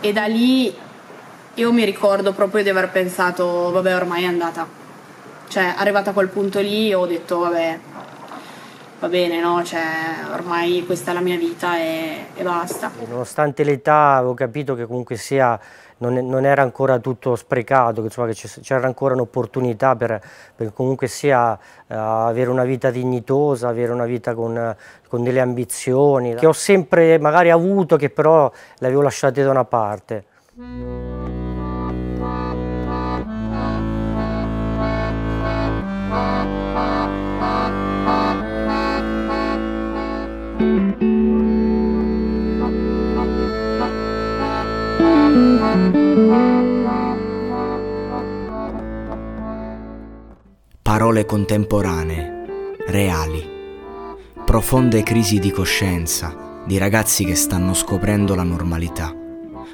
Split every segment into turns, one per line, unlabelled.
E da lì io mi ricordo proprio di aver pensato, vabbè, ormai è andata. Cioè, arrivata a quel punto lì ho detto, vabbè, va bene, no? Cioè, ormai questa è la mia vita e, e basta.
Nonostante l'età avevo capito che comunque sia non, non era ancora tutto sprecato, insomma, che c'era ancora un'opportunità per, per, comunque sia uh, avere una vita dignitosa, avere una vita con, con, delle ambizioni, che ho sempre magari avuto, che però le avevo lasciate da una parte.
Parole contemporanee, reali, profonde crisi di coscienza di ragazzi che stanno scoprendo la normalità,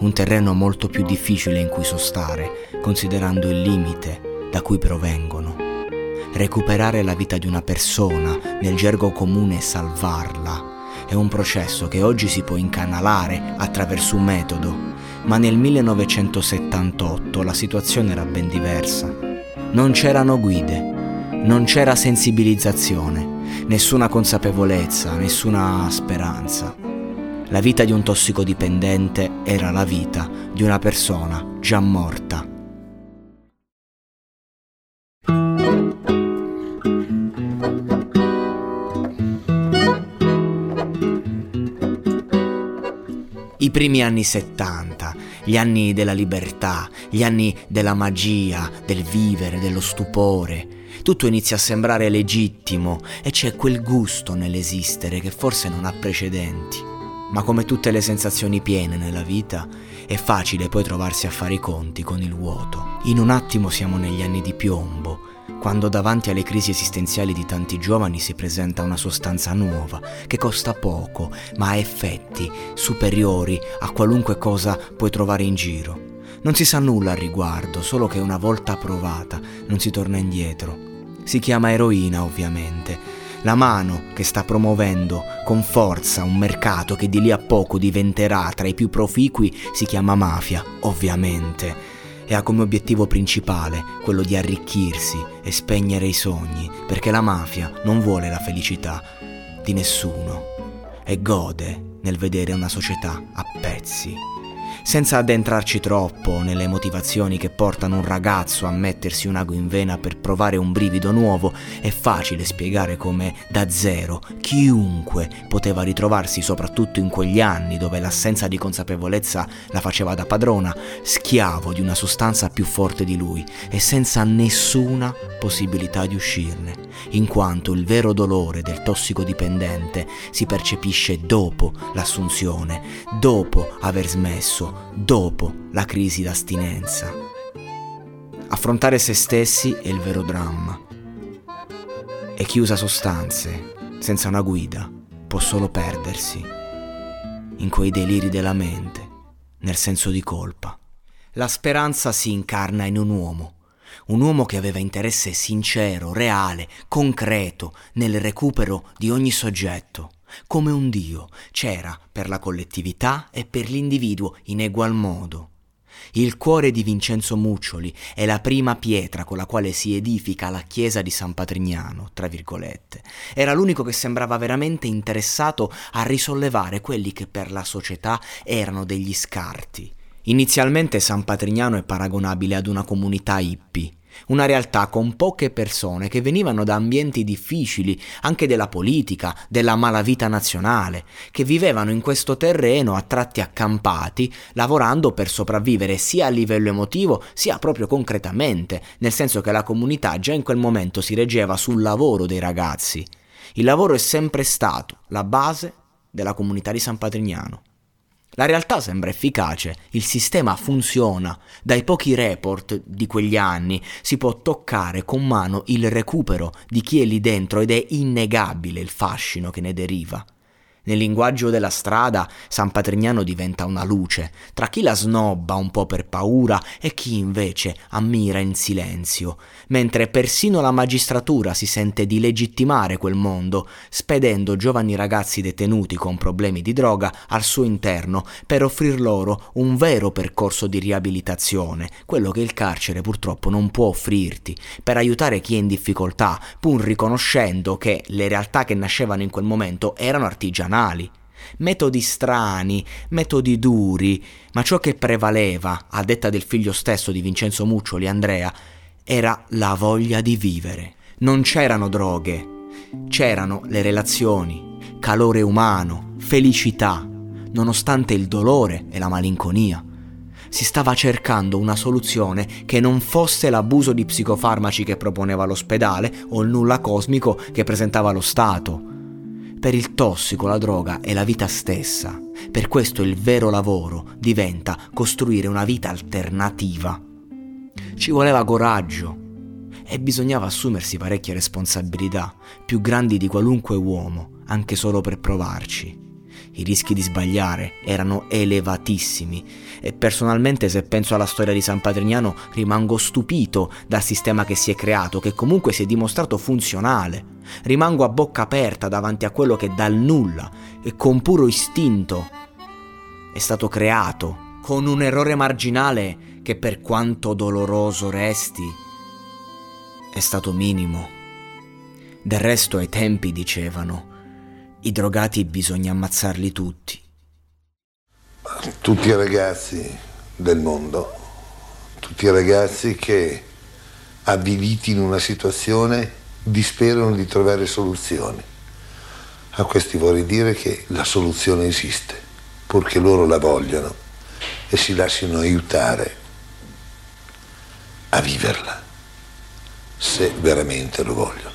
un terreno molto più difficile in cui sostare, considerando il limite da cui provengono. Recuperare la vita di una persona nel gergo comune salvarla è un processo che oggi si può incanalare attraverso un metodo, ma nel 1978 la situazione era ben diversa. Non c'erano guide, non c'era sensibilizzazione, nessuna consapevolezza, nessuna speranza. La vita di un tossicodipendente era la vita di una persona già morta. I primi anni 70, gli anni della libertà, gli anni della magia, del vivere, dello stupore, tutto inizia a sembrare legittimo e c'è quel gusto nell'esistere che forse non ha precedenti. Ma come tutte le sensazioni piene nella vita, è facile poi trovarsi a fare i conti con il vuoto. In un attimo siamo negli anni di piombo, quando davanti alle crisi esistenziali di tanti giovani si presenta una sostanza nuova, che costa poco, ma ha effetti superiori a qualunque cosa puoi trovare in giro. Non si sa nulla al riguardo, solo che una volta provata non si torna indietro. Si chiama eroina ovviamente. La mano che sta promuovendo con forza un mercato che di lì a poco diventerà tra i più proficui si chiama mafia, ovviamente, e ha come obiettivo principale quello di arricchirsi e spegnere i sogni, perché la mafia non vuole la felicità di nessuno e gode nel vedere una società a pezzi. Senza addentrarci troppo nelle motivazioni che portano un ragazzo a mettersi un ago in vena per provare un brivido nuovo, è facile spiegare come da zero chiunque poteva ritrovarsi soprattutto in quegli anni dove l'assenza di consapevolezza la faceva da padrona, schiavo di una sostanza più forte di lui e senza nessuna possibilità di uscirne, in quanto il vero dolore del tossicodipendente si percepisce dopo l'assunzione, dopo aver smesso dopo la crisi d'astinenza. Affrontare se stessi è il vero dramma. E chi usa sostanze senza una guida può solo perdersi in quei deliri della mente, nel senso di colpa. La speranza si incarna in un uomo, un uomo che aveva interesse sincero, reale, concreto nel recupero di ogni soggetto come un Dio, c'era per la collettività e per l'individuo in egual modo. Il cuore di Vincenzo Muccioli è la prima pietra con la quale si edifica la chiesa di San Patrignano, tra virgolette. Era l'unico che sembrava veramente interessato a risollevare quelli che per la società erano degli scarti. Inizialmente San Patrignano è paragonabile ad una comunità hippie, una realtà con poche persone che venivano da ambienti difficili, anche della politica, della malavita nazionale, che vivevano in questo terreno a tratti accampati, lavorando per sopravvivere sia a livello emotivo sia proprio concretamente, nel senso che la comunità già in quel momento si reggeva sul lavoro dei ragazzi. Il lavoro è sempre stato la base della comunità di San Patrignano. La realtà sembra efficace, il sistema funziona. Dai pochi report di quegli anni si può toccare con mano il recupero di chi è lì dentro ed è innegabile il fascino che ne deriva. Nel linguaggio della strada, San Patrignano diventa una luce, tra chi la snobba un po' per paura e chi invece ammira in silenzio, mentre persino la magistratura si sente di legittimare quel mondo, spedendo giovani ragazzi detenuti con problemi di droga al suo interno per offrir loro un vero percorso di riabilitazione, quello che il carcere purtroppo non può offrirti, per aiutare chi è in difficoltà, pur riconoscendo che le realtà che nascevano in quel momento erano artigianali artigianali, metodi strani, metodi duri, ma ciò che prevaleva, a detta del figlio stesso di Vincenzo Muccioli, Andrea, era la voglia di vivere. Non c'erano droghe, c'erano le relazioni, calore umano, felicità, nonostante il dolore e la malinconia. Si stava cercando una soluzione che non fosse l'abuso di psicofarmaci che proponeva l'ospedale o il nulla cosmico che presentava lo Stato per il tossico la droga è la vita stessa. Per questo il vero lavoro diventa costruire una vita alternativa. Ci voleva coraggio e bisognava assumersi parecchie responsabilità, più grandi di qualunque uomo, anche solo per provarci. I rischi di sbagliare erano elevatissimi e personalmente se penso alla storia di San Patrignano rimango stupito dal sistema che si è creato, che comunque si è dimostrato funzionale. Rimango a bocca aperta davanti a quello che dal nulla e con puro istinto è stato creato, con un errore marginale che per quanto doloroso resti, è stato minimo. Del resto ai tempi dicevano, i drogati bisogna ammazzarli tutti.
Tutti i ragazzi del mondo, tutti i ragazzi che avviliti in una situazione disperano di trovare soluzioni. A questi vorrei dire che la soluzione esiste, purché loro la vogliano e si lasciano aiutare a viverla, se veramente lo vogliono.